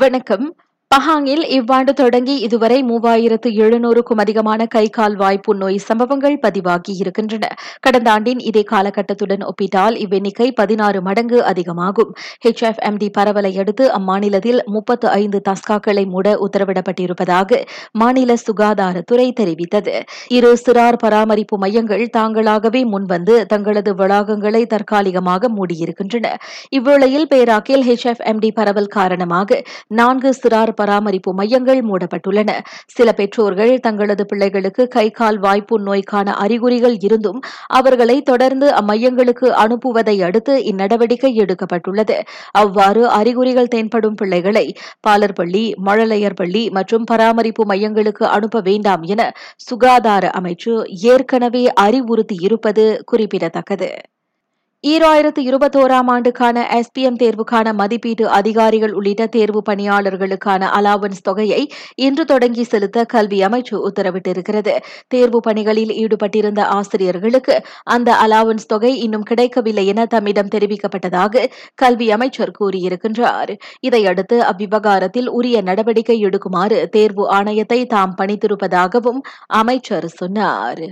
வணக்கம். பஹாங்கில் இவ்வாண்டு தொடங்கி இதுவரை மூவாயிரத்து எழுநூறுக்கும் அதிகமான கை கால் வாய்ப்பு நோய் சம்பவங்கள் பதிவாகி இருக்கின்றன. கடந்த ஆண்டின் இதே காலகட்டத்துடன் ஒப்பிட்டால் இவ்வெண்ணிக்கை பதினாறு மடங்கு அதிகமாகும். ஹெச்எஃப்எம்டி பரவலை அடுத்து அம்மாநிலத்தில் முப்பத்து ஐந்து தஸ்காக்களை மூட உத்தரவிடப்பட்டிருப்பதாக மாநில சுகாதாரத்துறை தெரிவித்தது. இரு சிறார் பராமரிப்பு மையங்கள் தாங்களாகவே முன்வந்து தங்களது வளாகங்களை தற்காலிகமாக மூடியிருக்கின்றன. இவ்வேளையில் பேராக்கில் ஹெச்எஃப்எம்டி பரவல் காரணமாக நான்கு சிறார் பராமரிப்பு மையங்கள் மூடப்பட்டுள்ளன. சில பெற்றோர்கள் தங்களது பிள்ளைகளுக்கு கை கால் வாய்ப்பு நோய்க்கான அறிகுறிகள் இருந்தும் அவர்களை தொடர்ந்து அம்மையங்களுக்கு அனுப்புவதை அடுத்து இந்நடவடிக்கை எடுக்கப்பட்டுள்ளது. அவ்வாறு அறிகுறிகள் தென்படும் பிள்ளைகளை பாலர்பள்ளி மழலையர் பள்ளி மற்றும் பராமரிப்பு மையங்களுக்கு அனுப்ப வேண்டாம் என சுகாதார அமைச்சு ஏற்கனவே அறிவுறுத்தியிருப்பது குறிப்பிடத்தக்கது. ஈராயிரத்து இருபத்தோராம் ஆண்டுக்கான எஸ்பிஎம் தேர்வுக்கான மதிப்பீட்டு அதிகாரிகள் உள்ளிட்ட தேர்வு பணியாளர்களுக்கான அலாவன்ஸ் தொகையை இன்று தொடங்கி செலுத்த கல்வி அமைச்சு உத்தரவிட்டிருக்கிறது. தேர்வு பணிகளில் ஈடுபட்டிருந்த ஆசிரியர்களுக்கு அந்த அலாவன்ஸ் தொகை இன்னும் கிடைக்கவில்லை என தம்மிடம் தெரிவிக்கப்பட்டதாக கல்வி அமைச்சர் கூறியிருக்கின்றார். இதையடுத்து அவ்விவகாரத்தில் உரிய நடவடிக்கை எடுக்குமாறு தேர்வு ஆணையத்தை தாம் பணித்திருப்பதாகவும் அமைச்சர் சொன்னார்.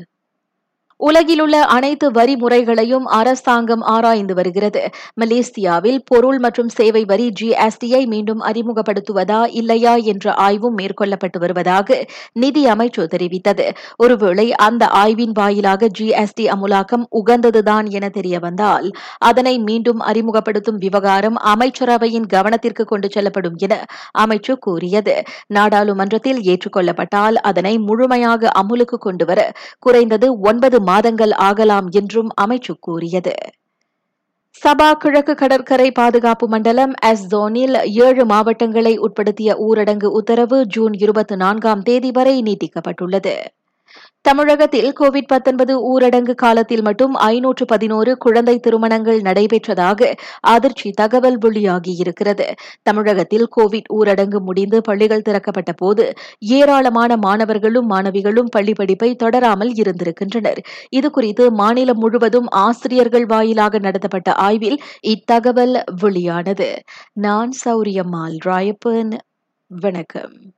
உலகிலுள்ள அனைத்து வரி முறைகளையும் அரசாங்கம் ஆராய்ந்து வருகிறது. மலேசியாவில் பொருள் மற்றும் சேவை வரி ஜிஎஸ்டியை மீண்டும் அறிமுகப்படுத்துவதா இல்லையா என்ற ஆய்வும் மேற்கொள்ளப்பட்டு வருவதாக நிதி அமைச்சு தெரிவித்தது. ஒருவேளை அந்த ஆய்வின் வாயிலாக ஜிஎஸ்டி அமுலாக்கம் உகந்ததுதான் என தெரிய வந்தால் அதனை மீண்டும் அறிமுகப்படுத்தும் விவகாரம் அமைச்சரவையின் கவனத்திற்கு கொண்டு செல்லப்படும் என அமைச்சு கூறியது. நாடாளுமன்றத்தில் ஏற்றுக்கொள்ளப்பட்டால் அதனை முழுமையாக அமுலுக்கு கொண்டுவர குறைந்தது ஒன்பது மாதங்கள் ஆகலாம் என்றும் அமைச்சு கூறியது. சபா கிழக்கு கடற்கரை பாதுகாப்பு மண்டலம் எஸ் ஜோனில் ஏழு மாவட்டங்களை உட்படுத்திய ஊரடங்கு உத்தரவு ஜூன் இருபத்தி நான்காம் தேதி வரை நீட்டிக்கப்பட்டுள்ளது. தமிழகத்தில் கோவிட் ஊரடங்கு காலத்தில் மட்டும் ஐநூற்று பதினோரு குழந்தை திருமணங்கள் நடைபெற்றதாக அதிர்ச்சி தகவல் வெளியாகியிருக்கிறது. தமிழகத்தில் கோவிட் ஊரடங்கு முடிந்து பள்ளிகள் திறக்கப்பட்ட போது ஏராளமான மாணவர்களும் மாணவிகளும் பள்ளி படிப்பை தொடராமல் இருந்திருக்கின்றனர். இதுகுறித்து மாநிலம் முழுவதும் ஆசிரியர்கள் வாயிலாக நடத்தப்பட்ட ஆய்வில் இத்தகவல் வெளியானது. நான் சௌரியம்மாள் ராயப்பன் வணக்கம்.